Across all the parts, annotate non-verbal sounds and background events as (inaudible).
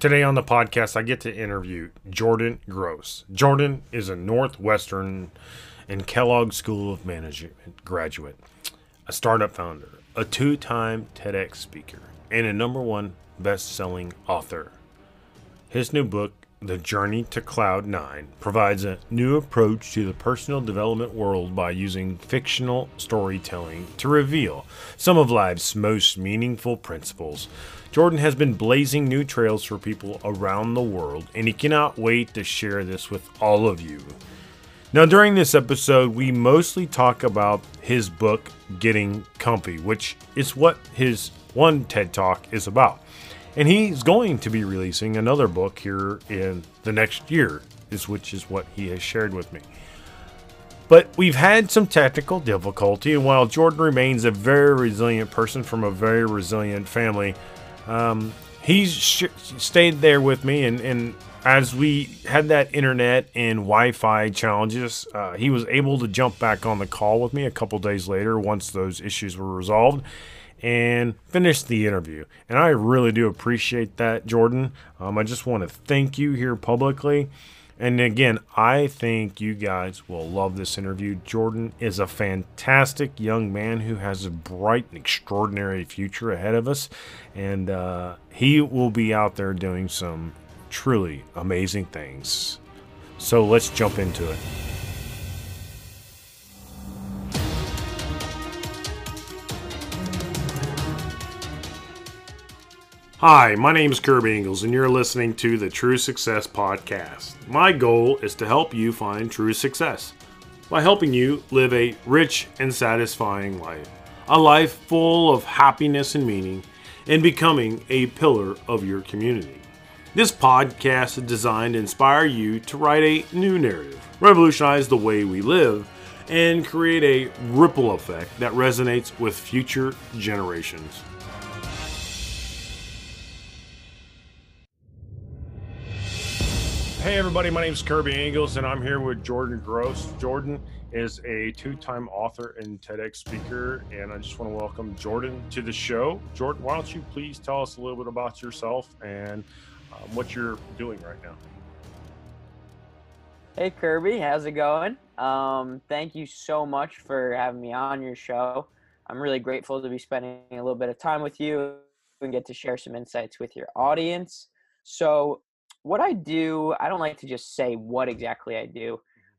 Today on the podcast, I get to interview Jordan Gross. Jordan is a Northwestern and Kellogg School of Management graduate, a startup founder, a two time TEDx speaker, and a number one best selling author. His new book, The Journey to Cloud Nine, provides a new approach to the personal development world by using fictional storytelling to reveal some of life's most meaningful principles. Jordan has been blazing new trails for people around the world, and he cannot wait to share this with all of you. Now, during this episode, we mostly talk about his book, Getting Comfy, which is what his one TED Talk is about. And he's going to be releasing another book here in the next year, is which is what he has shared with me. But we've had some technical difficulty, and while Jordan remains a very resilient person from a very resilient family, um, he's sh- stayed there with me, and, and as we had that internet and Wi-Fi challenges, uh, he was able to jump back on the call with me a couple days later once those issues were resolved and finish the interview. And I really do appreciate that, Jordan. Um, I just want to thank you here publicly. And again, I think you guys will love this interview. Jordan is a fantastic young man who has a bright and extraordinary future ahead of us. And uh, he will be out there doing some truly amazing things. So let's jump into it. Hi, my name is Kirby Ingles, and you're listening to the True Success Podcast. My goal is to help you find true success by helping you live a rich and satisfying life, a life full of happiness and meaning, and becoming a pillar of your community. This podcast is designed to inspire you to write a new narrative, revolutionize the way we live, and create a ripple effect that resonates with future generations. Hey, everybody, my name is Kirby Ingles, and I'm here with Jordan Gross. Jordan is a two time author and TEDx speaker, and I just want to welcome Jordan to the show. Jordan, why don't you please tell us a little bit about yourself and um, what you're doing right now? Hey, Kirby, how's it going? Um, thank you so much for having me on your show. I'm really grateful to be spending a little bit of time with you and get to share some insights with your audience. So, what I do, I don't like to just say what exactly I do.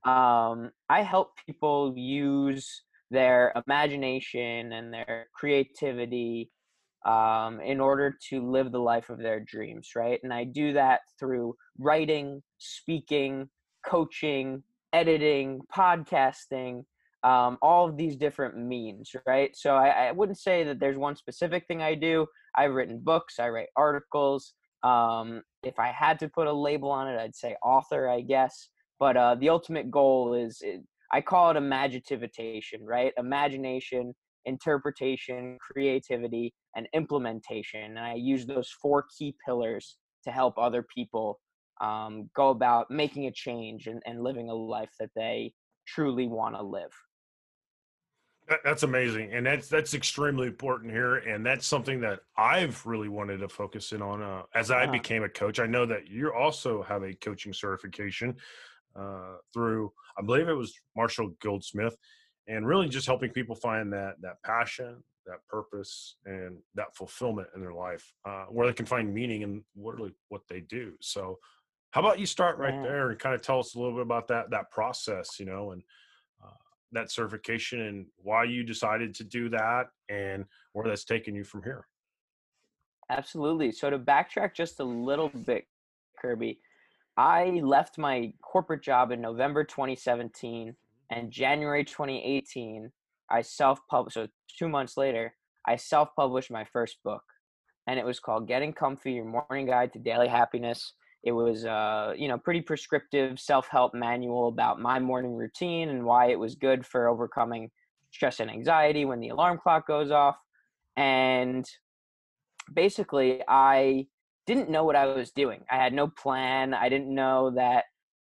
Um, I help people use their imagination and their creativity um, in order to live the life of their dreams, right? And I do that through writing, speaking, coaching, editing, podcasting, um, all of these different means, right? So I, I, wouldn't say that there's one specific thing I do. I've written books, I write articles, um, if I had to put a label on it, I'd say author, I guess. But uh, the ultimate goal is, it, I call it imaginativation, right? Imagination, interpretation, creativity, and implementation. And I use those four key pillars to help other people um, go about making a change and, and living a life that they truly want to live. That's amazing, and that's that's extremely important here, and that's something that I've really wanted to focus in on uh, as I uh-huh. became a coach. I know that you also have a coaching certification uh, through, I believe it was Marshall Goldsmith, and really just helping people find that that passion, that purpose, and that fulfillment in their life, uh, where they can find meaning in really what they do. So, how about you start right yeah. there and kind of tell us a little bit about that that process, you know, and that certification and why you decided to do that and where that's taken you from here. Absolutely. So to backtrack just a little bit, Kirby, I left my corporate job in November 2017 and January 2018, I self-published. So two months later, I self-published my first book, and it was called "Getting Comfy: Your Morning Guide to Daily Happiness." It was, uh, you know, pretty prescriptive self-help manual about my morning routine and why it was good for overcoming stress and anxiety when the alarm clock goes off. And basically, I didn't know what I was doing. I had no plan. I didn't know that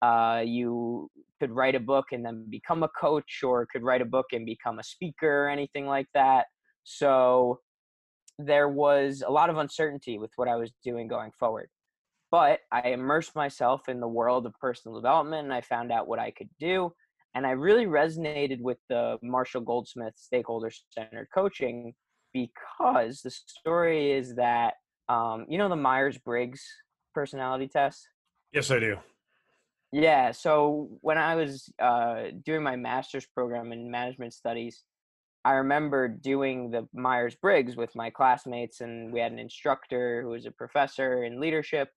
uh, you could write a book and then become a coach, or could write a book and become a speaker, or anything like that. So there was a lot of uncertainty with what I was doing going forward. But I immersed myself in the world of personal development and I found out what I could do. And I really resonated with the Marshall Goldsmith stakeholder centered coaching because the story is that, um, you know, the Myers Briggs personality test? Yes, I do. Yeah. So when I was uh, doing my master's program in management studies, I remember doing the Myers Briggs with my classmates, and we had an instructor who was a professor in leadership.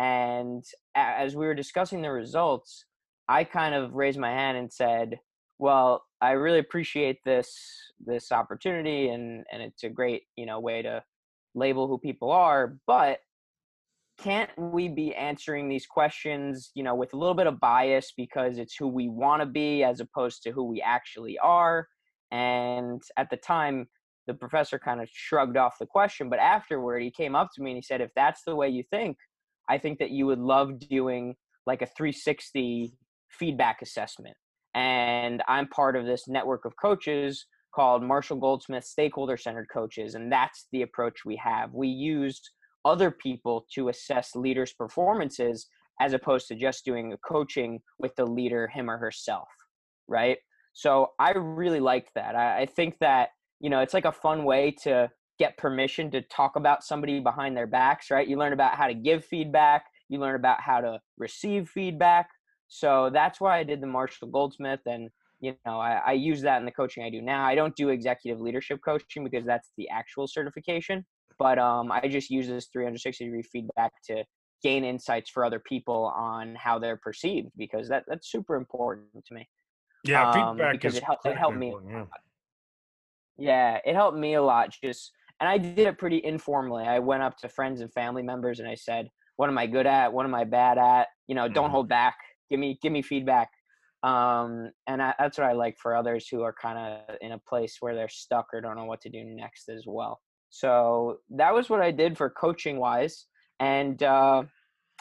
And as we were discussing the results, I kind of raised my hand and said, "Well, I really appreciate this this opportunity, and and it's a great you know way to label who people are, but can't we be answering these questions you know with a little bit of bias because it's who we want to be as opposed to who we actually are? And at the time the professor kind of shrugged off the question but afterward he came up to me and he said if that's the way you think i think that you would love doing like a 360 feedback assessment and i'm part of this network of coaches called marshall goldsmith stakeholder centered coaches and that's the approach we have we used other people to assess leaders' performances as opposed to just doing a coaching with the leader, him or herself, right? So I really liked that. I, I think that, you know, it's like a fun way to get permission to talk about somebody behind their backs, right? You learn about how to give feedback, you learn about how to receive feedback. So that's why I did the Marshall Goldsmith and you know I, I, use that in the coaching i do now i don't do executive leadership coaching because that's the actual certification but um, I just use this 360 degree feedback to gain insights for other people on how they're perceived because that that's super important to me. Yeah, um, feedback because it helped it helped me. Yeah. yeah, it helped me a lot. Just and I did it pretty informally. I went up to friends and family members and I said, "What am I good at? What am I bad at? You know, don't mm-hmm. hold back. Give me give me feedback." Um, and I, that's what I like for others who are kind of in a place where they're stuck or don't know what to do next as well. So that was what I did for coaching wise. And uh,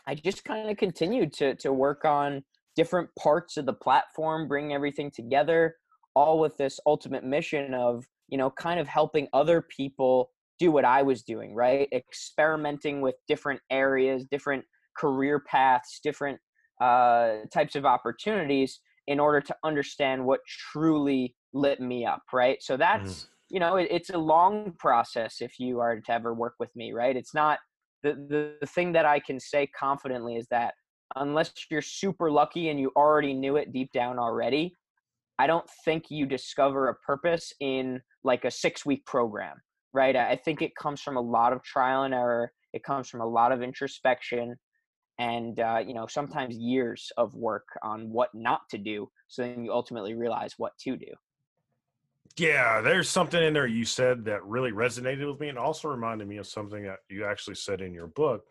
I just kind of continued to, to work on different parts of the platform, bring everything together, all with this ultimate mission of, you know, kind of helping other people do what I was doing, right? Experimenting with different areas, different career paths, different uh, types of opportunities in order to understand what truly lit me up, right? So that's. Mm you know, it, it's a long process if you are to ever work with me, right? It's not the, the, the thing that I can say confidently is that unless you're super lucky and you already knew it deep down already, I don't think you discover a purpose in like a six week program, right? I think it comes from a lot of trial and error. It comes from a lot of introspection and, uh, you know, sometimes years of work on what not to do. So then you ultimately realize what to do. Yeah, there's something in there you said that really resonated with me and also reminded me of something that you actually said in your book,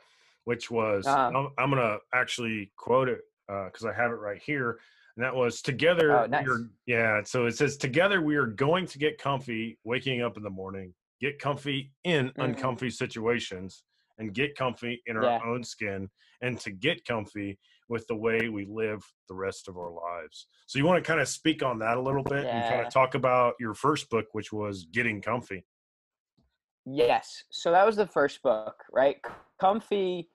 which was uh-huh. I'm, I'm going to actually quote it because uh, I have it right here. And that was together. Oh, nice. yeah. So it says, together we are going to get comfy waking up in the morning, get comfy in mm-hmm. uncomfy situations, and get comfy in our yeah. own skin. And to get comfy, with the way we live the rest of our lives. So you want to kind of speak on that a little bit yeah. and kind of talk about your first book, which was Getting Comfy. Yes. So that was the first book, right? Comfy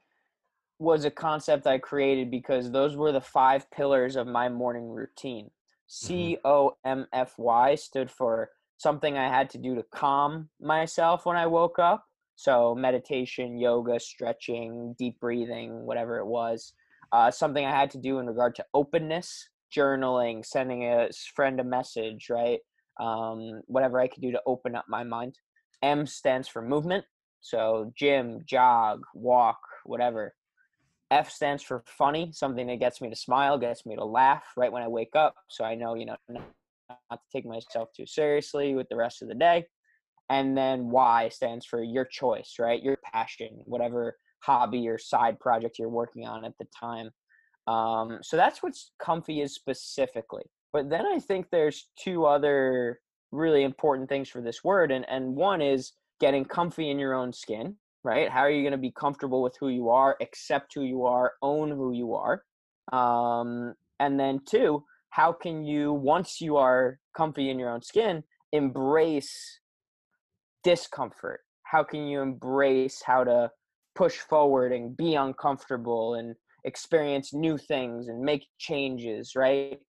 was a concept I created because those were the five pillars of my morning routine. Mm-hmm. C O M F Y stood for something I had to do to calm myself when I woke up. So meditation, yoga, stretching, deep breathing, whatever it was uh, something I had to do in regard to openness, journaling, sending a friend a message, right? Um, whatever I could do to open up my mind. M stands for movement. So gym, jog, walk, whatever. F stands for funny, something that gets me to smile, gets me to laugh right when I wake up. So I know, you know, not to take myself too seriously with the rest of the day. And then Y stands for your choice, right? Your passion, whatever hobby or side project you're working on at the time. Um, so that's what comfy is specifically. But then I think there's two other really important things for this word, and and one is getting comfy in your own skin, right? How are you going to be comfortable with who you are, accept who you are, own who you are? Um, and then two, how can you once you are comfy in your own skin, embrace discomfort? How can you embrace how to push forward and be uncomfortable and experience new things and make changes, right?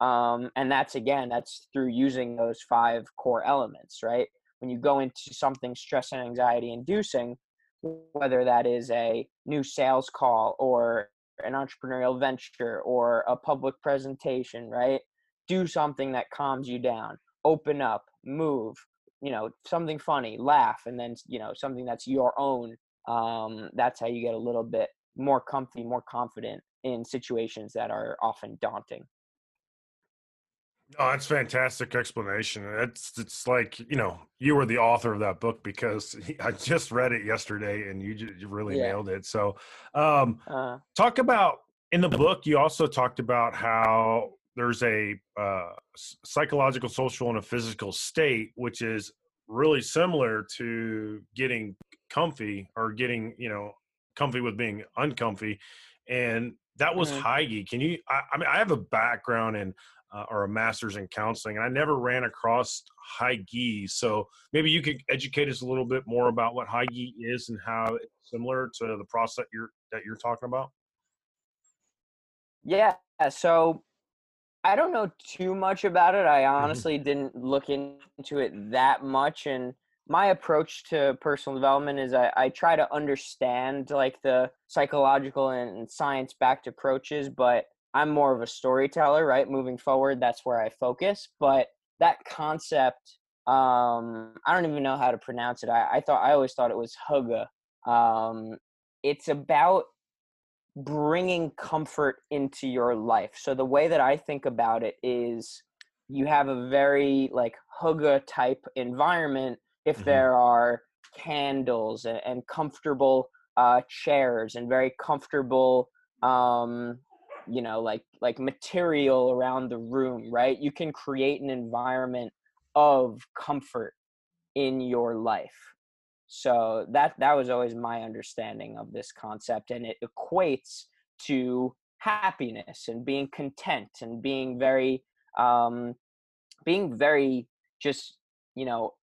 Um, and that's again, that's through using those five core elements, right? When you go into something stress and anxiety inducing, whether that is a new sales call or an entrepreneurial venture or a public presentation, right? Do something that calms you down, open up, move, you know, something funny, laugh, and then, you know, something that's your own. Um, that's how you get a little bit more comfy, more confident in situations that are often daunting. Oh, that's fantastic explanation. It's it's like you know you were the author of that book because (laughs) I just read it yesterday and you, just, you really yeah. nailed it. So, um, uh, talk about in the book. You also talked about how there's a uh, psychological, social, and a physical state, which is really similar to getting comfy or getting you know comfy with being uncomfy, and that was mm-hmm. Heige. Can you? I, I mean, I have a background in uh, or a master's in counseling, and I never ran across Heige. So maybe you could educate us a little bit more about what Heige is and how it's similar to the process you're that you're talking about. Yeah. So I don't know too much about it. I mm-hmm. honestly didn't look into it that much, and my approach to personal development is I, I try to understand like the psychological and science backed approaches, but I'm more of a storyteller, right? Moving forward, that's where I focus. But that concept, um, I don't even know how to pronounce it. I, I thought I always thought it was Hygge. Um, it's about bringing comfort into your life. So the way that I think about it is you have a very like Hygge type environment if mm-hmm. there are candles and, and comfortable uh, chairs and very comfortable um, you know like like material around the room right? You can create an environment of comfort in your life. So that that was always my understanding of this concept and it equates to happiness and being content and being very um being very just you know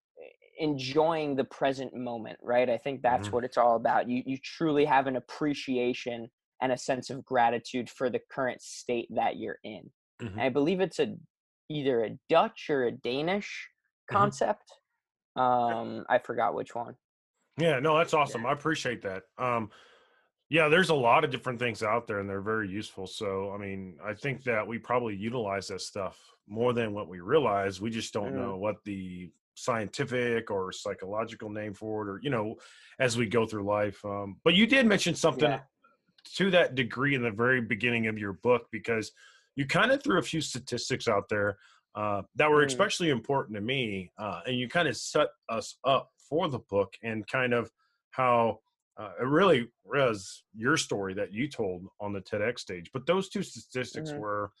enjoying the present moment right? I think that's mm-hmm. what it's all about. You you truly have an appreciation and a sense of gratitude for the current state that you're in. Mm-hmm. I believe it's a either a Dutch or a Danish mm-hmm. concept. Mm-hmm. Um, I forgot which one. Yeah, no, that's awesome. Yeah. I appreciate that. Um, yeah, there's a lot of different things out there, and they're very useful. So, I mean, I think that we probably utilize that stuff more than what we realize. We just don't mm-hmm. know what the scientific or psychological name for it, or you know, as we go through life. Um, but you did mention something yeah to that degree in the very beginning of your book because you kind of threw a few statistics out there uh, that were mm. especially important to me, uh, and you kind of set us up for the book and kind of how uh, it really was your story that you told on the TEDx stage. But those two statistics mm-hmm. were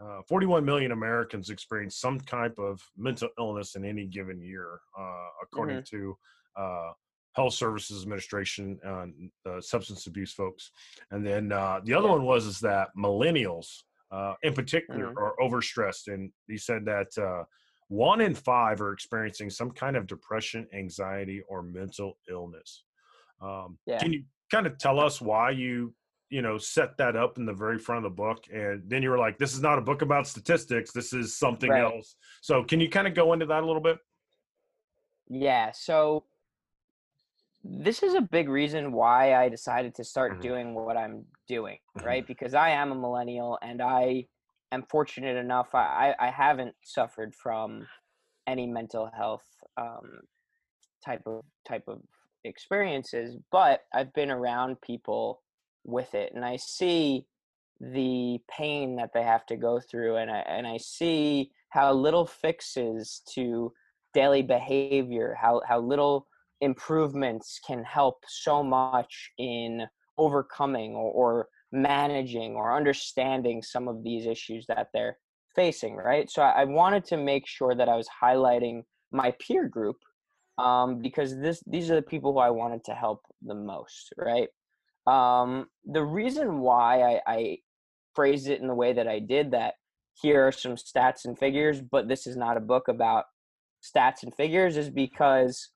uh, 41 million Americans experience some type of mental illness in any given year, uh, according mm-hmm. to uh, Health Services Administration, uh, substance abuse folks, and then uh, the other one was is that millennials, uh, in particular, mm-hmm. are overstressed, and he said that uh, one in five are experiencing some kind of depression, anxiety, or mental illness. Um, yeah. Can you kind of tell us why you you know set that up in the very front of the book and then you were like this is not a book about statistics this is something right. else so can you kind of go into that a little bit yeah so this is a big reason why I decided to start mm-hmm. doing what I'm doing, mm-hmm. right? Because I am a millennial and I am fortunate enough, I, I haven't suffered from any mental health um, type of type of experiences, but I've been around people with it and I see the pain that they have to go through and I, and I see how little fixes to daily behavior, how, how little improvements can help so much in overcoming or, or managing or understanding some of these issues that they're facing right? So I, wanted to make sure that i was highlighting my peer group um, because this these are the people who i wanted to help the most right? Um, the reason why I, I phrased it in the way that i did that here are some stats and figures but this is not a book about stats and figures is because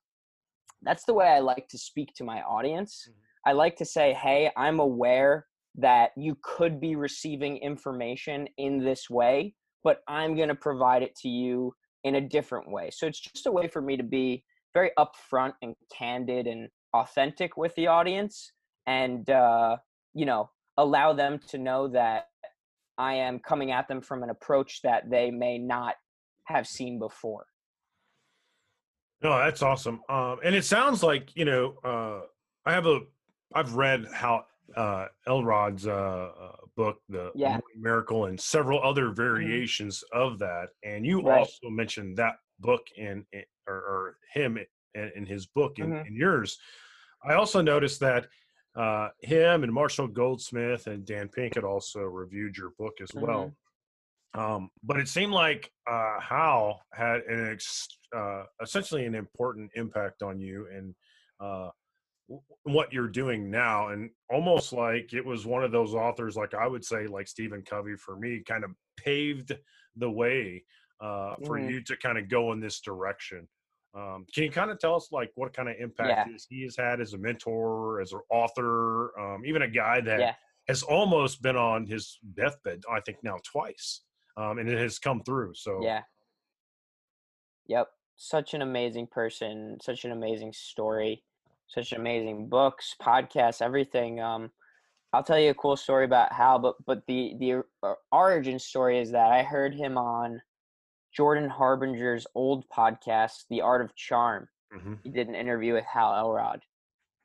that's the way I like to speak to my audience. I like to say, hey, I'm aware that you could be receiving information in this way, but I'm going to provide it to you in a different way. So it's just a way for me to be very upfront and candid and authentic with the audience and, uh, you know, allow them to know that I am coming at them from an approach that they may not have seen before. No, that's awesome. Um, and it sounds like you know, uh, I have a, I've read Hal uh, Elrod's uh, uh, book, The Yeah. Miracle, and several other Mm-hmm. variations of that. And you Right. also mentioned that book in, in or, or him in, in his book Mhm. in yours. I also noticed that uh, him and Marshall Goldsmith and Dan Pink had also reviewed your book as well. Um, but it seemed like uh, Hal had an ex- uh, essentially an important impact on you and uh, w- what you're doing now, and almost like it was one of those authors, like I would say, like Stephen Covey for me, kind of paved the way uh, for Mhm. you to kind of go in this direction. Um, can you kind of tell us like what kind of impact Yeah. he has had as a mentor, as an author, um, even a guy that Yeah. has almost been on his deathbed, I think now twice, um, and it has come through. So Yeah. Yep. Such an amazing person, such an amazing story, such amazing books, podcasts, everything. Um, I'll tell you a cool story about Hal, but but the the origin story is that I heard him on Jordan Harbinger's old podcast, The Art of Charm. Mhm. He did an interview with Hal Elrod,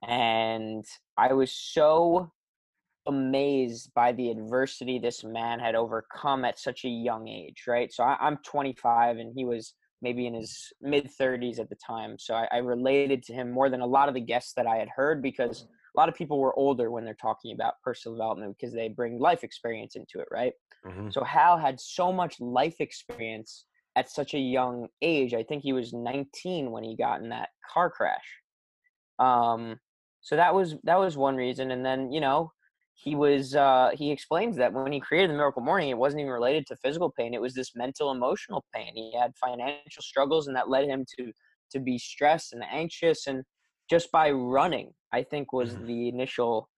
and I was so amazed by the adversity this man had overcome at such a young age, right? So I, I'm 25 and he was maybe in his mid 30s at the time. So I, I related to him more than a lot of the guests that I had heard because a lot of people were older when they're talking about personal development because they bring life experience into it, right? Mhm. So Hal had so much life experience at such a young age. I think he was 19 when he got in that car crash. Um, so that was that was one reason, and then you know he was uh, he explains that when he created the Miracle Morning, it wasn't even related to physical pain; it was this mental, emotional pain. He had financial struggles, and that led him to to be stressed and anxious, and just by running, I think was Mhm. the initial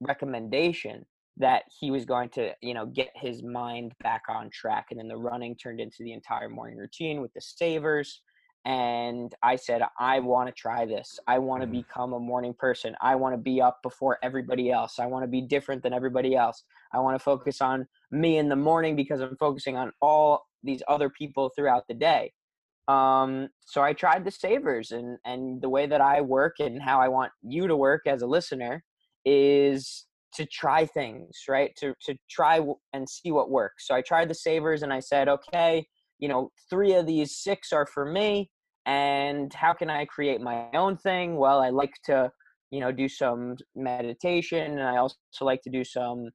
recommendation that he was going to you know get his mind back on track and then the running turned into the entire morning routine with the savers and i said i want to try this. I want to Mhm. become a morning person. I want to be up before everybody else. I want to be different than everybody else. I want to focus on me in the morning because i'm focusing on all these other people throughout the day. Um, so i tried the savers and and the way that i work and how i want you to work as a listener is to try things right? To to try and see what works. So i tried the savers and i said okay you know three of these six are for me and how can i create my own thing well i like to you know do some meditation and i also like to do some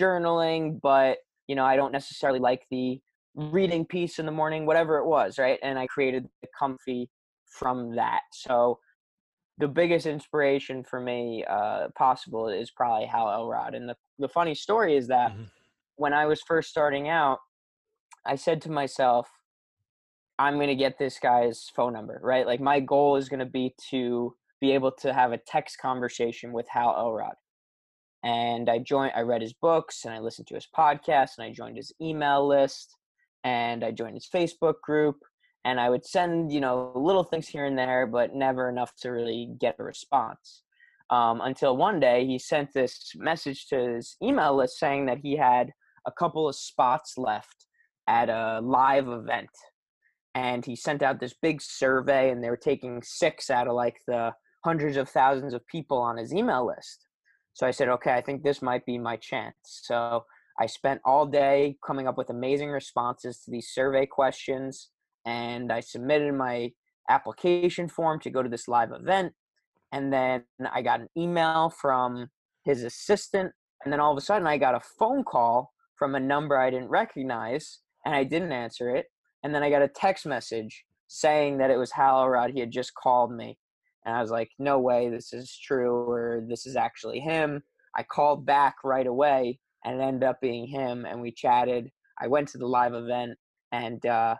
journaling but you know i don't necessarily like the reading piece in the morning whatever it was right and i created the comfy from that so the biggest inspiration for me uh, possible is probably Hal Elrod. And the, the funny story is that Mhm. when I was first starting out, I said to myself, I'm going to get this guy's phone number, right? Like my goal is going to be to be able to have a text conversation with Hal Elrod. And I joined, I read his books and I listened to his podcast and I joined his email list and I joined his Facebook group and I would send, you know, little things here and there, but never enough to really get a response. Um, until one day he sent this message to his email list saying that he had a couple of spots left at a live event. And he sent out this big survey, and they were taking six out of like the hundreds of thousands of people on his email list. So I said, okay, I think this might be my chance. So I spent all day coming up with amazing responses to these survey questions and I submitted my application form to go to this live event. And then I got an email from his assistant. And then all of a sudden, I got a phone call from a number I didn't recognize, and I didn't answer it. And then I got a text message saying that it was Hal Elrod. He had just called me. And I was like, no way, this is true, or this is actually him. I called back right away, and it ended up being him. And we chatted. I went to the live event, and uh,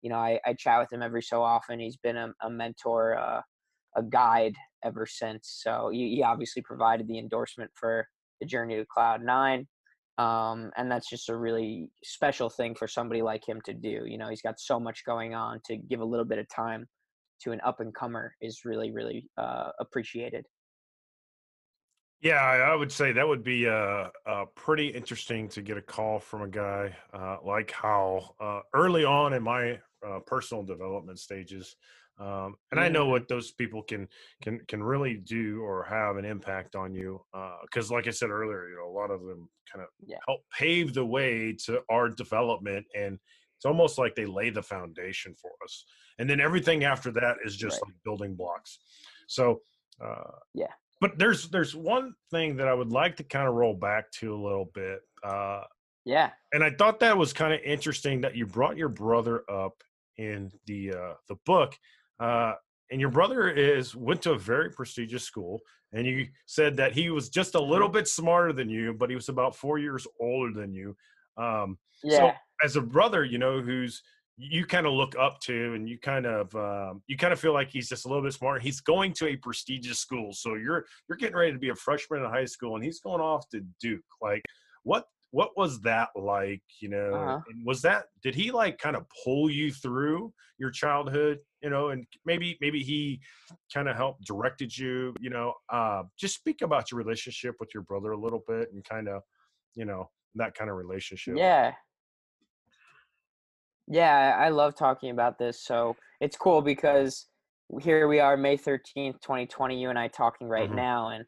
you know, I, I chat with him every so often. He's been a, a mentor, uh, a guide ever since. So he, he obviously provided the endorsement for the journey to Cloud Nine. Um, and that's just a really special thing for somebody like him to do. You know, he's got so much going on to give a little bit of time to an up and comer is really, really uh, appreciated. Yeah, I would say that would be uh, uh, pretty interesting to get a call from a guy uh, like Hal uh, early on in my uh, personal development stages. Um, and I know what those people can can can really do or have an impact on you. Because, like I said earlier, you know, a lot of them kind of yeah, help pave the way to our development, and it's almost like they lay the foundation for us. And then everything after that is just right. like building blocks. So. Uh, Yeah. but there's there's one thing that I would like to kind of roll back to a little bit, uh, Yeah. and I thought that was kind of interesting that you brought your brother up in the uh, the book, uh, and your brother is went to a very prestigious school, and you said that he was just a little bit smarter than you, but he was about four years older than you. Um, so as a brother, you know, who's you kind of look up to and you kind of um, you kind of feel like he's just a little bit smarter. He's going to a prestigious school so you're you're getting ready to be a freshman in high school and he's going off to duke. Like what what was that like you know Uh-huh. and was that did he like kind of pull you through your childhood you know and maybe maybe he kind of helped directed you you know uh just speak about your relationship with your brother a little bit and kind of you know that kind of relationship Yeah. Yeah, I love talking about this. So it's cool because here we are, May 13th, 2020, you and I talking right hmm now. And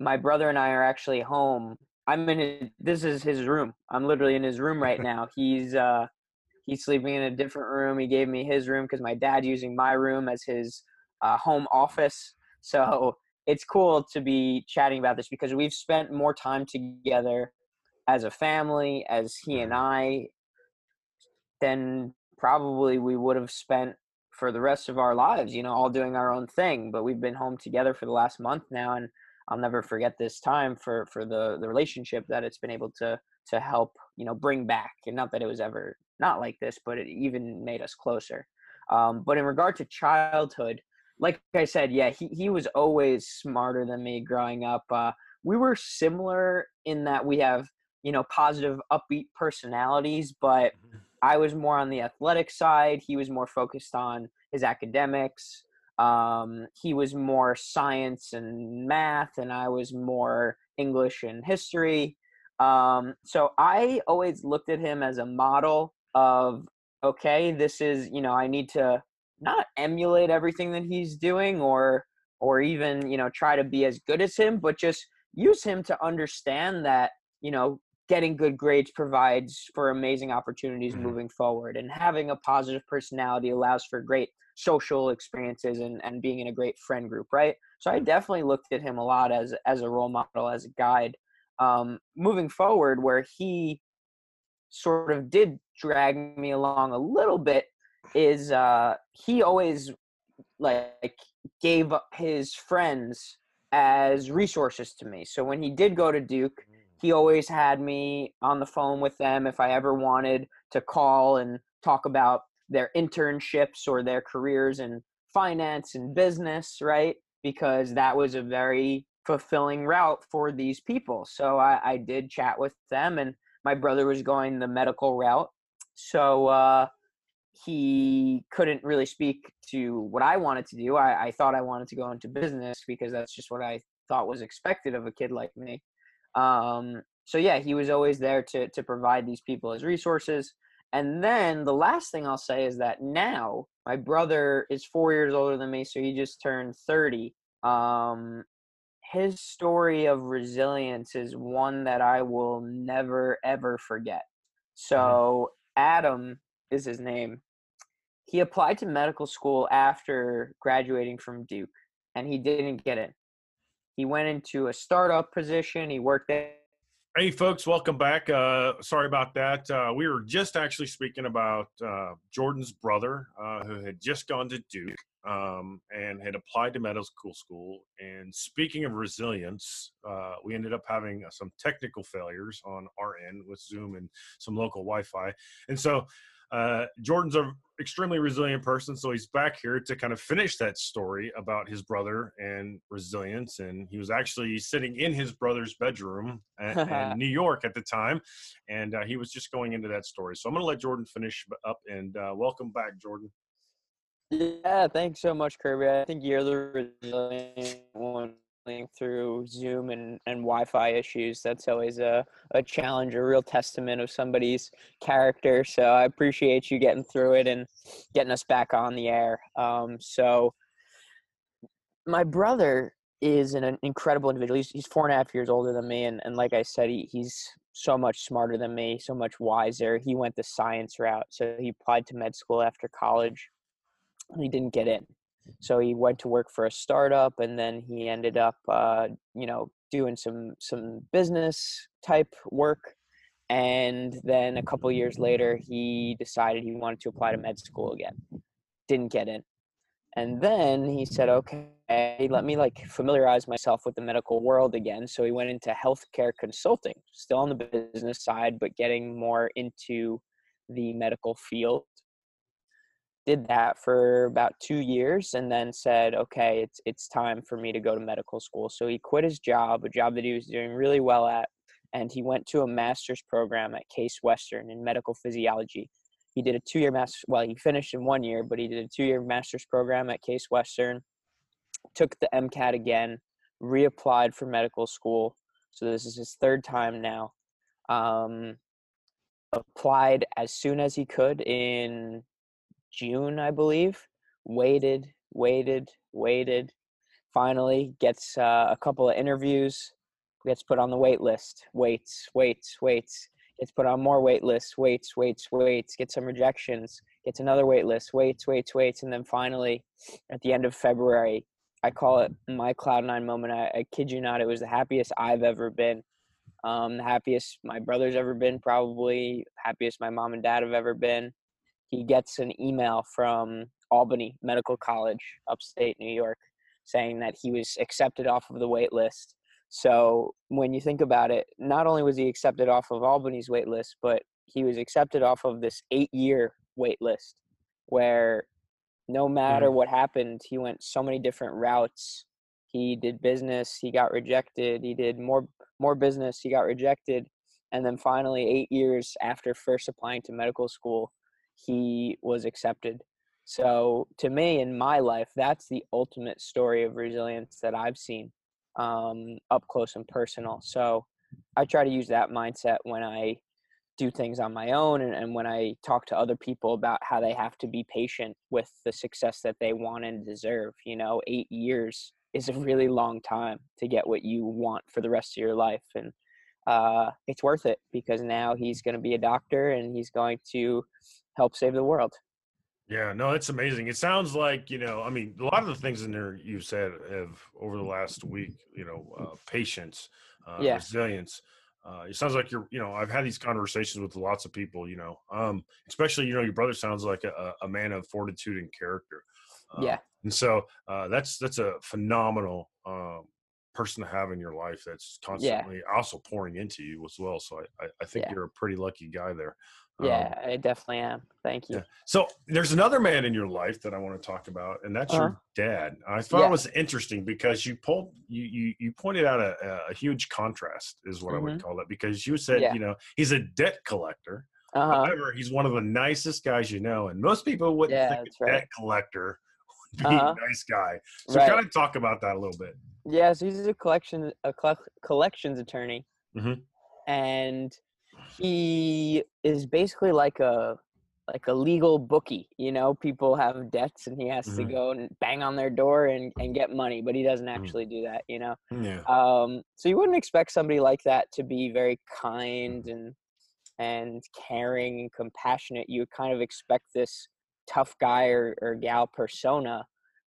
my brother and I are actually home. I'm in his, this is his room. I'm literally in his room right (laughs) now. He's, uh, he's sleeping in a different room. He gave me his room because my dad's using my room as his uh, home office. So it's cool to be chatting about this because we've spent more time together as a family, as he and I, than probably we would have spent for the rest of our lives, you know, all doing our own thing. But we've been home together for the last month now, and I'll never forget this time for for the the relationship that it's been able to to help, you know, bring back. And not that it was ever not like this, but it even made us closer. Um, but in regard to childhood, like I said, yeah, he he was always smarter than me growing up. Uh, we were similar in that we have you know positive, upbeat personalities, but I was more on the athletic side. He was more focused on his academics. Um, he was more science and math, and I was more English and history. Um, so I always looked at him as a model of, okay, this is, you know, I need to not emulate everything that he's doing or or even, you know, try to be as good as him, but just use him to understand that, you know, getting good grades provides for amazing opportunities hmm moving forward and having a positive personality allows for great social experiences and, and being in a great friend group right? So i definitely looked at him a lot as as a role model as a guide. Um, moving forward where he sort of did drag me along a little bit is uh, he always like gave his friends as resources to me. So when he did go to duke he always had me on the phone with them if I ever wanted to call and talk about their internships or their careers in finance and business, right? Because that was a very fulfilling route for these people. So I, I did chat with them, and my brother was going the medical route. So uh, he couldn't really speak to what I wanted to do. I, I thought I wanted to go into business because that's just what I thought was expected of a kid like me. Um, so yeah, he was always there to to provide these people as resources. And then the last thing I'll say is that now my brother is four years older than me, so he just turned thirty. Um, his story of resilience is one that I will never ever forget. hmm So Adam is his name. He applied to medical school after graduating from Duke, and he didn't get in. He went into a startup position. He worked there. Hey, folks, welcome back. Uh, sorry about that. Uh, we were just actually speaking about uh, Jordan's brother, uh, who had just gone to Duke um, and had applied to medical school. And speaking of resilience, uh, we ended up having uh, some technical failures on our end with Zoom and some local Wi Fi. And so Jordan's extremely resilient person, so he's back here to kind of finish that story about his brother and resilience. And he was actually sitting in his brother's bedroom (laughs) in New York at the time, and uh, he was just going into that story. So I'm going to let Jordan finish up, and uh, welcome back, Jordan. Yeah, thanks so much, Kirby. I think you're the resilient one through Zoom and, and Wi-Fi issues. That's always a, a challenge, a real testament of somebody's character. So I appreciate you getting through it and getting us back on the air. Um, so my brother is an incredible individual. He's, he's four and a half years older than me. And, and like I said, he, he's so much smarter than me, so much wiser. He went the science route. So he applied to med school after college. And he didn't get in so he went to work for a startup and then he ended up uh, you know doing some some business type work and then a couple years later he decided he wanted to apply to med school again. Didn't get in. And then he said okay let me like familiarize myself with the medical world again. So he went into healthcare consulting still on the business side but getting more into the medical field did that for about two years and then said okay it's it's time for me to go to medical school. So he quit his job a job that he was doing really well at and he went to a master's program at case western in medical physiology. He did a two-year master well he finished in one year but he did a two-year master's program at case western took the mcat again reapplied for medical school. So this is his third time now. Um, applied as soon as he could in June, I believe. Waited, waited, waited. Finally, gets uh, a couple of interviews. Gets put on the wait list. Waits, waits, waits. Gets put on more wait lists. Waits, waits, waits. Gets some rejections. Gets another wait list. Waits, waits, waits. And then finally, at the end of February, I call it my cloud nine moment. I, I kid you not, it was the happiest I've ever been. Um, the happiest my brother's ever been, probably happiest my mom and dad have ever been he gets an email from Albany Medical College, upstate New York, saying that he was accepted off of the wait list. So when you think about it, not only was he accepted off of Albany's wait list, but he was accepted off of this eight year wait list where no matter mm-hmm. what happened, he went so many different routes. He did business, he got rejected, he did more more business, he got rejected. And then finally, eight years after first applying to medical school, he was accepted. So to me, in my life, that's the ultimate story of resilience that I've seen um, up close and personal. So I try to use that mindset when I do things on my own and, and when I talk to other people about how they have to be patient with the success that they want and deserve. You know, eight years is a really long time to get what you want for the rest of your life. And uh, it's worth it because now he's going to be a doctor and he's going to help save the world. Yeah, no, it's amazing. It sounds like you know, I mean, a lot of the things in there you've said have over the last week, you know, uh, patience, uh, yeah. resilience. Uh, it sounds like you're, you know, I've had these conversations with lots of people, you know, um, especially, you know, your brother sounds like a, a man of fortitude and character. Uh, yeah. And so uh, that's, that's a phenomenal um, person to have in your life that's constantly yeah. also pouring into you as well. So I, I, I think yeah. you're a pretty lucky guy there. Yeah, um, I definitely am. Thank you. Yeah. So there's another man in your life that I want to talk about, and that's uh-huh. your dad. I thought yeah. it was interesting because you pulled you you, you pointed out a, a huge contrast is what mm-hmm. I would mm-hmm. call it because you said yeah. you know he's a debt collector. Uh-huh. However, he's one of the nicest guys you know, and most people wouldn't yeah, think a right. debt collector (laughs) would be uh-huh. a nice guy. So right. kind of talk about that a little bit. Yeah, so he's a collection a collections attorney, mm-hmm. and he is basically like a like a legal bookie you know people have debts and he has mm-hmm. to go and bang on their door and, and get money but he doesn't mm. actually mm-hmm. do that you know yeah. um so you wouldn't expect somebody like that to be very kind and and caring and compassionate you would kind of expect this tough guy or, or gal persona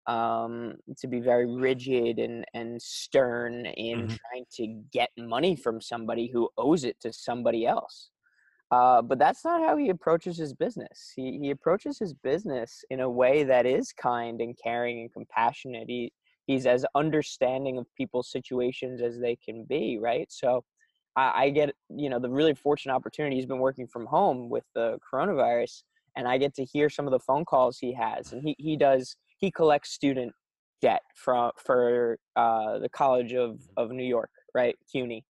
um, to be very rigid and, and stern in mm-hmm. trying to get money from somebody who owes it to somebody else. Uh, but that's not how he approaches his business. He, he approaches his business in a way that is kind and caring and compassionate. He, he's as understanding of people's situations as they can be, right? So I, I get, you know, the really fortunate opportunity. He's been working from home with the coronavirus and I get to hear some of the phone calls he has. And he, he does, he collects student debt from, for uh, the College of, of New York, right? CUNY,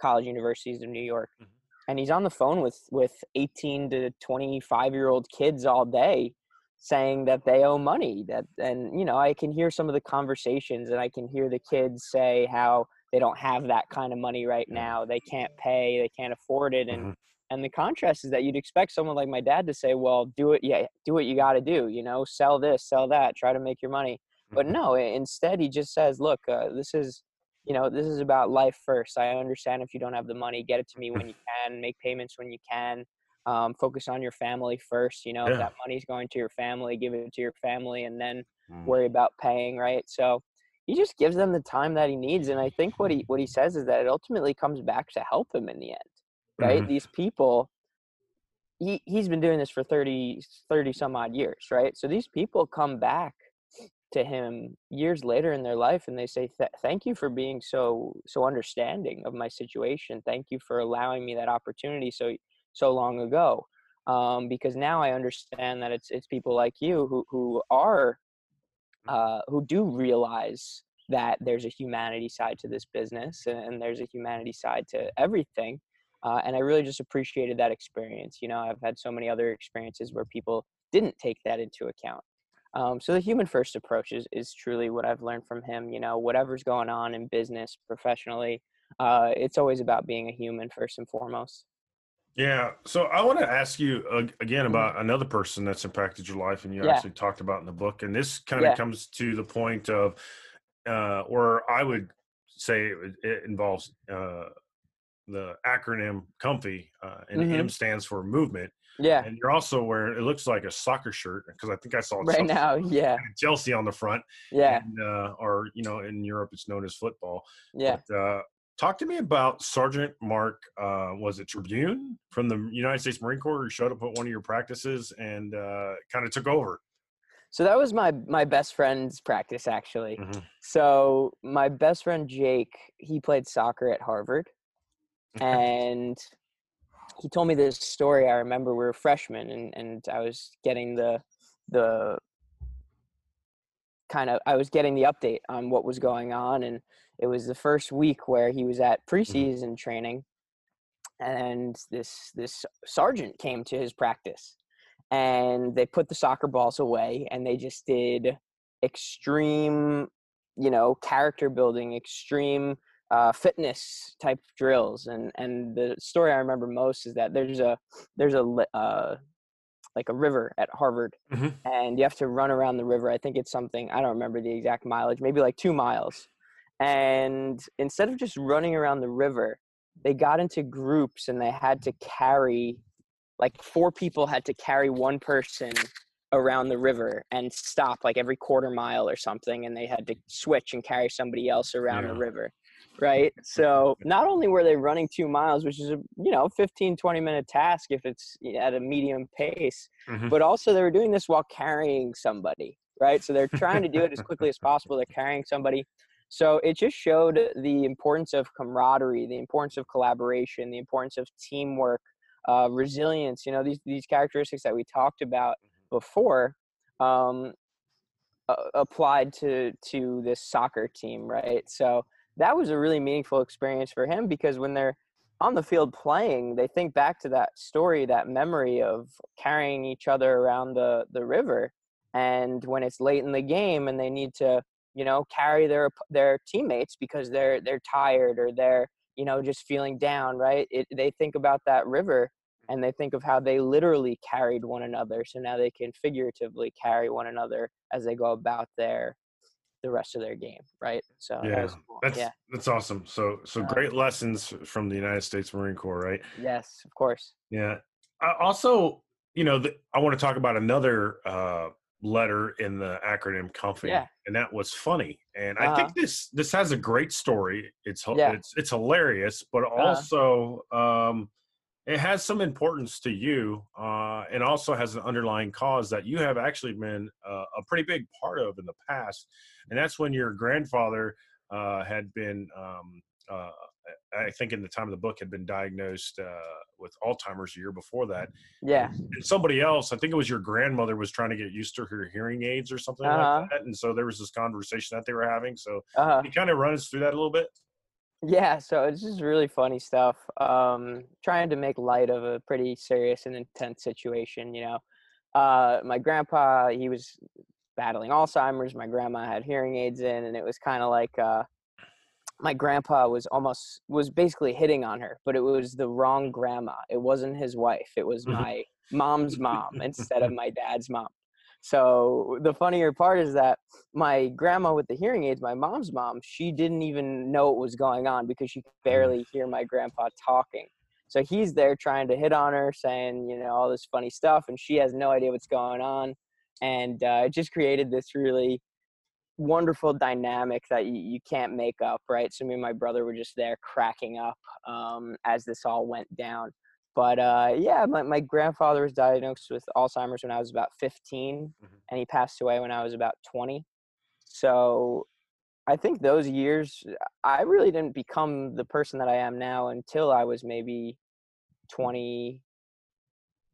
College Universities of New York. Mhm. And he's on the phone with, with 18 to 25 year old kids all day saying that they owe money that and you know i can hear some of the conversations and i can hear the kids say how they don't have that kind of money right now they can't pay they can't afford it and Mhm. And the contrast is that you'd expect someone like my dad to say well do it yeah do what you got to do you know sell this sell that try to make your money but Mhm. no instead he just says look uh, this is you know this is about life first i understand if you don't have the money get it to me when you (laughs) can make payments when you can um, focus on your family first you know Yeah. if that money's going to your family give it to your family and then Mm. worry about paying right so he just gives them the time that he needs and i think what he what he says is that it ultimately comes back to help him in the end right? Mhm. these people he, he's been doing this for 30 30 some odd years right? So these people come back to him years later in their life and they say thank you for being so so understanding of my situation. Thank you for allowing me that opportunity so so long ago. Um, because now i understand that it's it's people like you who who are uh, who do realize that there's a humanity side to this business and, and there's a humanity side to everything uh, and i really just appreciated that experience you know i've had so many other experiences where people didn't take that into account um, so the human first approach is, is truly what i've learned from him you know whatever's going on in business professionally uh, it's always about being a human first and foremost Yeah. So I want to ask you uh, again about another person that's impacted your life, and you Mm-hmm. Yeah. actually talked about in the book. And this kind of Yeah. comes to the point of uh, where I would say it, it involves uh, the acronym COMFY, uh, and Mhm. M stands for movement. yeah And you're also wearing it looks like a soccer shirt because I think I saw right now (laughs) yeah Chelsea on the front, yeah and, uh, or you know, in Europe it's known as football. yeah But, uh, talk to me about Sergeant Mark. Uh, was it Tribune from the United States Marine Corps who showed up at one of your practices and uh, kind of took over? so that was my my best friend's practice actually Mhm. So my best friend Jake, he played soccer at Harvard, and he told me this story. I remember we were freshmen, and and I was getting the the kind of I was getting the update on what was going on, and it was the first week where he was at mm-hmm. preseason training, and this this sergeant came to his practice, and they put the soccer balls away, and they just did extreme you know character building extreme uh, fitness type drills and and the story i remember most is that there's a there's a uh, like a river at harvard Mhm. and you have to run around the river i think it's something i don't remember the exact mileage maybe like two miles and instead of just running around the river they got into groups and they had to carry like four people had to carry one person around the river and stop like every quarter mile or something and they had to switch and carry somebody else around the river right? So not only were they running two miles which is a you know 15 20 minute task if it's at a medium pace Mhm. but also they were doing this while carrying somebody right? So they're trying to do it as quickly as possible they're carrying somebody. So it just showed the importance of camaraderie the importance of collaboration the importance of teamwork uh, resilience you know these these characteristics that we talked about before um, uh, applied to to this soccer team right? So that was a really meaningful experience for him because when they're on the field playing they think back to that story that memory of carrying each other around the the river. And when it's late in the game and they need to you know carry their their teammates because they're they're tired or they're you know just feeling down right? It, they think about that river and they think of how they literally carried one another. So now they can figuratively carry one another as they go about their the rest of their game right so that Yeah, was cool. That's yeah that's awesome. So so great lessons from the United States Marine Corps, right? yes of course Yeah. I also, you know, the, I want to talk about another uh, letter in the acronym COMFY, Yeah. and that was funny. And I Uh-huh. think this this has a great story. It's Yeah. it's it's hilarious, but also um, it has some importance to you, uh, and also has an underlying cause that you have actually been uh, a pretty big part of in the past, and that's when your grandfather uh, had been um, uh, I think in the time of the book had been diagnosed uh, with Alzheimer's a year before that. Yeah. And somebody else, I think it was your grandmother, was trying to get used to her hearing aids or something Uh-huh. like that. And so there was this conversation that they were having. So Uh, can you kind of run us through that a little bit? Yeah. So it's just really funny stuff. Um, trying to make light of a pretty serious and intense situation. You know, uh, my grandpa he was battling Alzheimer's. My grandma had hearing aids in, and it was kind of like uh, my grandpa was almost was basically hitting on her, but it was the wrong grandma. It wasn't his wife. It was Mhm. my mom's mom instead of (laughs) my dad's mom. So the funnier part is that my grandma with the hearing aids, my mom's mom, she didn't even know what was going on because she could barely hear my grandpa talking. So he's there trying to hit on her, saying, you know, all this funny stuff, and she has no idea what's going on. And uh, it just created this really wonderful dynamic that you, you can't make up, right? So me and my brother were just there cracking up um, as this all went down. But uh, yeah, my, my grandfather was diagnosed with Alzheimer's when I was about 15, Mhm. and he passed away when I was about 20. So I think those years, I really didn't become the person that I am now until I was maybe 20,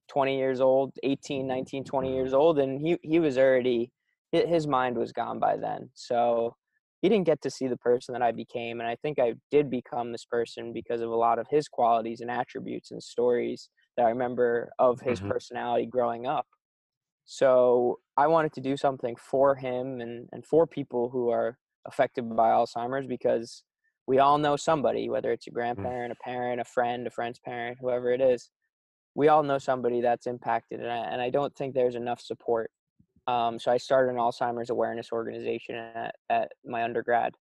20 years old, 18, 19, 20 years old. And he, he was already, his mind was gone by then. So he didn't get to see the person that I became. And I think I did become this person because of a lot of his qualities and attributes and stories that I remember of his Mhm. personality growing up. So I wanted to do something for him and, and for people who are affected by Alzheimer's because we all know somebody, whether it's a grandparent, a parent, a friend, a friend's parent, whoever it is. We all know somebody that's impacted, and I, and I don't think there's enough support. Um, so I started an Alzheimer's awareness organization at, at my undergrad,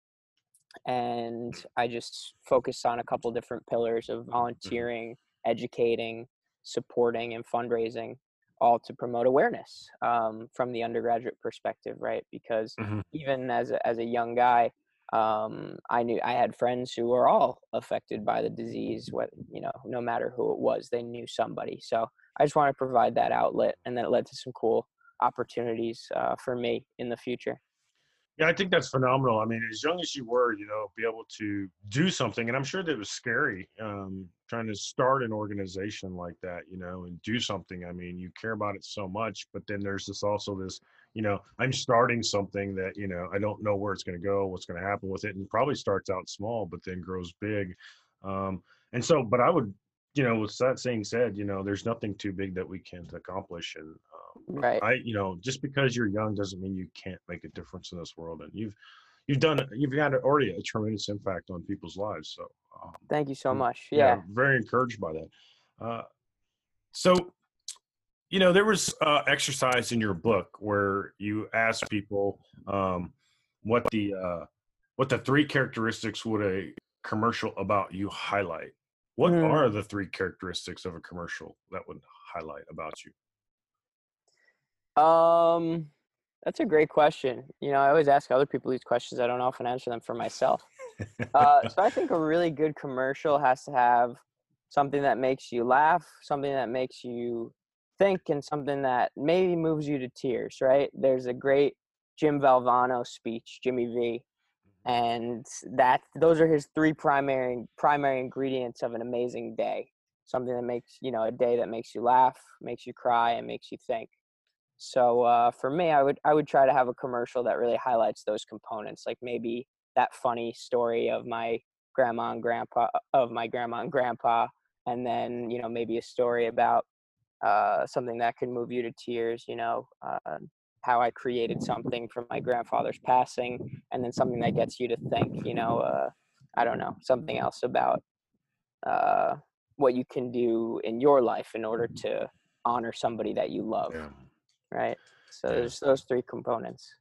and I just focused on a couple different pillars of volunteering, educating, supporting, and fundraising, all to promote awareness um, from the undergraduate perspective, right? Because Mhm. even as a, as a young guy, um, I knew I had friends who were all affected by the disease. What you know, no matter who it was, they knew somebody. So I just want to provide that outlet, and then it led to some cool opportunities uh, for me in the future. Yeah, I think that's phenomenal. I mean, as young as you were, you know, be able to do something, and I'm sure that was scary um, trying to start an organization like that, you know, and do something. I mean, you care about it so much, but then there's this also this, you know, I'm starting something that, you know, I don't know where it's going to go, what's going to happen with it, and probably starts out small, but then grows big. Um, and so, but I would, you know, with that saying said, you know, there's nothing too big that we can't accomplish, and Right. I, you know, just because you're young doesn't mean you can't make a difference in this world. And you've, you've done, you've had already a tremendous impact on people's lives. So, um, Thank you so Mm, much. Yeah. very encouraged by that. Uh, so, you know, there was uh, exercise in your book where you asked people um, what the uh, what the three characteristics would a commercial about you highlight. What Hmm. are the three characteristics of a commercial that would highlight about you? Um, that's a great question. You know, I always ask other people these questions. I don't often answer them for myself. Uh, so I think a really good commercial has to have something that makes you laugh, something that makes you think, and something that maybe moves you to tears. Right? There's a great Jim Valvano speech, Jimmy V, and that those are his three primary primary ingredients of an amazing day. Something that makes you know a day that makes you laugh, makes you cry, and makes you think. So uh, for me, I would I would try to have a commercial that really highlights those components, like maybe that funny story of my grandma and grandpa of my grandma and grandpa, and then you know maybe a story about uh, something that could move you to tears. You know uh, how I created something from my grandfather's passing, and then something that gets you to think. You know uh, I don't know something else about uh, what you can do in your life in order to honor somebody that you love Yeah. Right? So Yeah. there's those three components.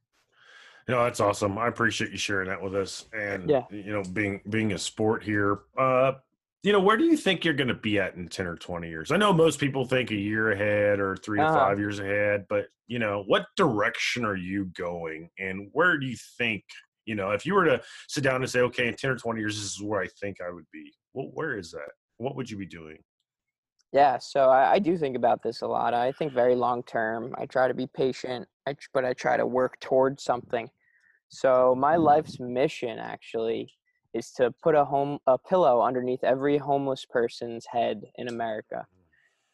You know, that's awesome. I appreciate you sharing that with us. And Yeah. you know, being being a sport here, uh, you know, where do you think you're gonna be at in 10 or 20 years? I know most people think a year ahead or 3 to Uh-huh. 5 years ahead, but you know, what direction are you going and where do you think, you know, if you were to sit down and say, okay, in 10 or 20 years, this is where I think I would be. Well, where is that? What would you be doing? Yeah, so I, I do think about this a lot. I think very long term. I try to be patient, I, but I try to work towards something. So my life's mission actually is to put a home a pillow underneath every homeless person's head in America.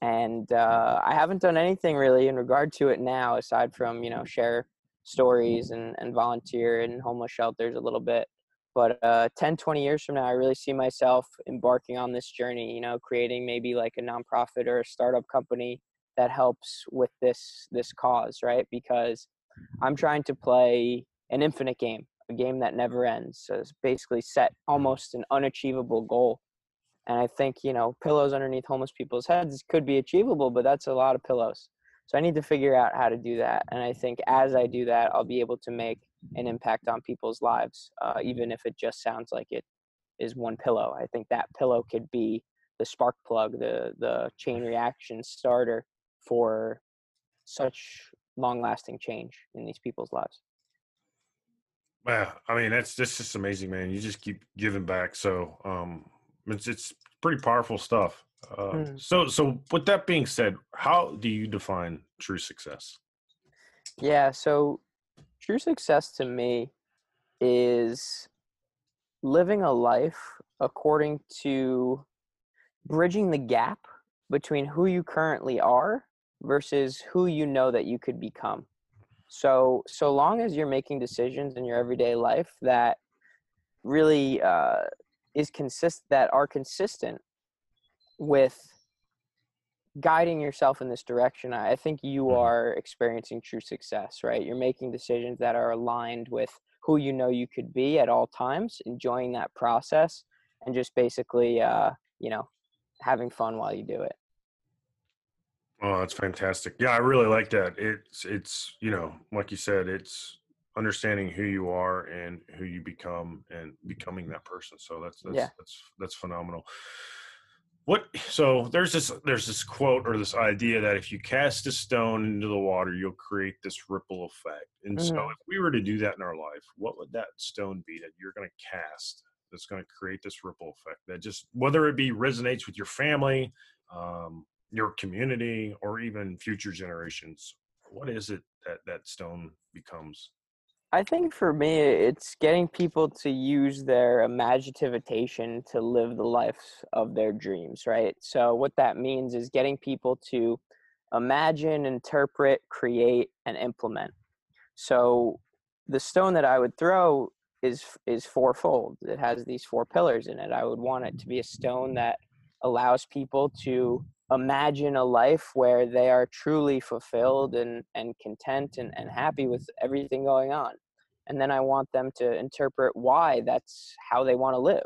And uh, I haven't done anything really in regard to it now, aside from you know share stories and, and volunteer in homeless shelters a little bit. But uh, 10, 20 years from now, I really see myself embarking on this journey. You know, creating maybe like a nonprofit or a startup company that helps with this this cause, right? Because mm-hmm. I'm trying to play an infinite game a game that never ends. So it's basically set mm-hmm. almost an unachievable goal. And I think, you know, pillows underneath homeless people's heads could be achievable, but that's a lot of pillows. So I need to figure out how to do that. And I think as I mm-hmm. do that, I'll be able to make an impact on people's lives, uh, even if it just sounds like it is one pillow. I think that pillow could be the spark plug, the the chain reaction starter for such long lasting change in these people's lives. Yeah, I mean that's that's just amazing, man. You just keep giving back, so um, it's it's pretty powerful stuff. Uh, mm. So so with that being said, how do you define true success? Yeah, so true success to me is living a life according to bridging the gap between who you currently are versus who you know that you could become. So so long as you're making decisions in your everyday life that really uh, is consist that are consistent with guiding yourself in this direction, I think you mm-hmm. are experiencing true success. Right? You're making decisions that are aligned with who you know you could be at all times, enjoying that process, and just basically, uh, you know, having fun while you do it. Oh, that's fantastic. Yeah, I really like that. It's it's you know, like you said, it's understanding who you are and who you become and becoming that person. So that's that's yeah. that's that's phenomenal. What so there's this there's this quote or this idea that if you cast a stone into the water, you'll create this ripple effect. And mm-hmm. so if we were to do that in our life, what would that stone be that you're going to cast that's going to create this ripple effect that just whether it be resonates with your family, um, your community or even future generations what is it that that stone becomes i think for me it's getting people to use their imagination to live the lives of their dreams right? So what that means is getting people to imagine interpret create and implement. So the stone that i would throw is is fourfold. It has these four pillars in it. I would want it to be a stone that allows people to imagine a life where they are truly fulfilled mm-hmm. and, and content and, and happy with everything going on. And then I want them to interpret why that's how they want to live.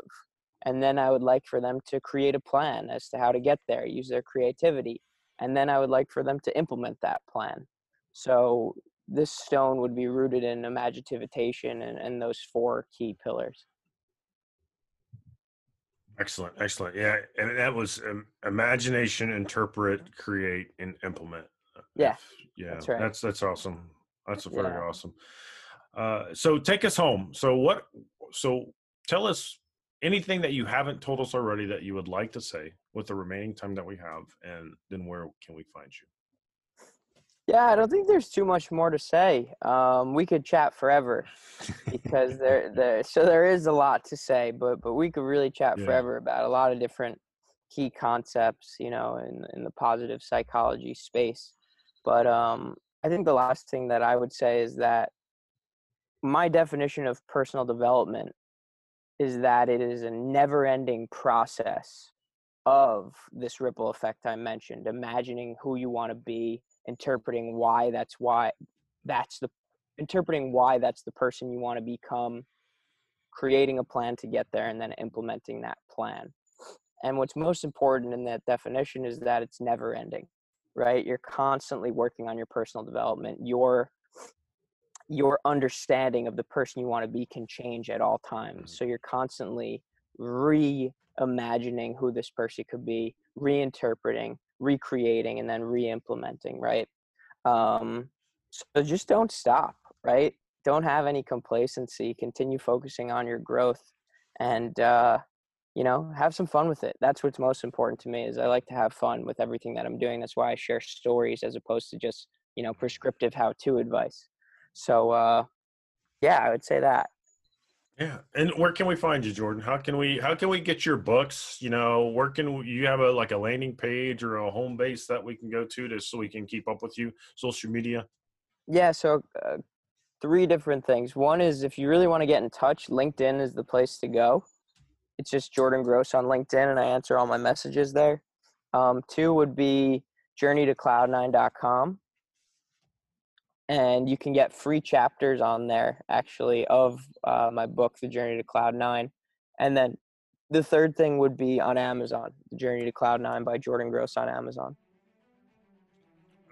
And then I would like for them to create a plan as to how to get there, use their creativity. And then I would like for them to implement that plan. So this stone would be rooted in imaginativation and, and those four key pillars. Excellent, excellent. Yeah, and that was um, imagination, interpret, create, and implement. Uh, yeah, yeah, that's right. That's that's awesome. That's very yeah. awesome. Uh, so take us home. So what? So tell us anything that you haven't told us already that you would like to say with the remaining time that we have, and then where can we find you? Yeah, I don't think there's too much more to say. Um, we could chat forever because (laughs) there, there, so there is a lot to say, but but we could really chat yeah. forever about a lot of different key concepts, you know, in in the positive psychology space. But um, I think the last thing that I would say is that my definition of personal development is that it is a never-ending process of this ripple effect I mentioned, imagining who you want to be interpreting why that's why that's the interpreting why that's the person you want to become creating a plan to get there and then implementing that plan. And what's most important in that definition is that it's never ending right? You're constantly working on your personal development. Your your understanding of the person you want to be can change at all times. Mm-hmm. so you're constantly reimagining who this person could be reinterpreting recreating and then re-implementing right? Um, so just don't stop right? Don't have any complacency continue focusing on your growth and uh, you know have some fun with it. That's what's most important to me is i like to have fun with everything that i'm doing. That's why i share stories as opposed to just you know prescriptive how to advice. So uh, yeah i would say that Yeah, and where can we find you, Jordan? How can we how can we get your books? You know, where can you have a like a landing page or a home base that we can go to to so we can keep up with you, social media? Yeah, so uh, three different things. One is if you really want to get in touch, LinkedIn is the place to go. It's just Jordan Gross on LinkedIn, and I answer all my messages there. Um, two would be journeytocloud9.com and you can get free chapters on there actually of uh, my book the journey to cloud nine and then the third thing would be on amazon the journey to cloud nine by jordan gross on amazon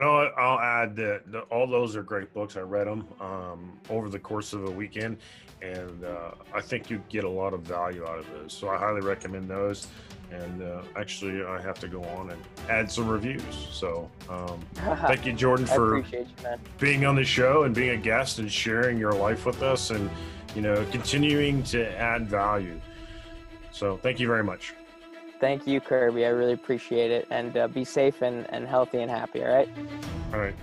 Oh, I'll add that all those are great books. I read them um, over the course of a weekend, and uh, I think you get a lot of value out of those. So I highly recommend those. And uh, actually, I have to go on and add some reviews. So um, (laughs) thank you, Jordan, for you, being on the show and being a guest and sharing your life with us, and you know, continuing to add value. So thank you very much. Thank you, Kirby. I really appreciate it. And uh, be safe and, and healthy and happy, all right? All right.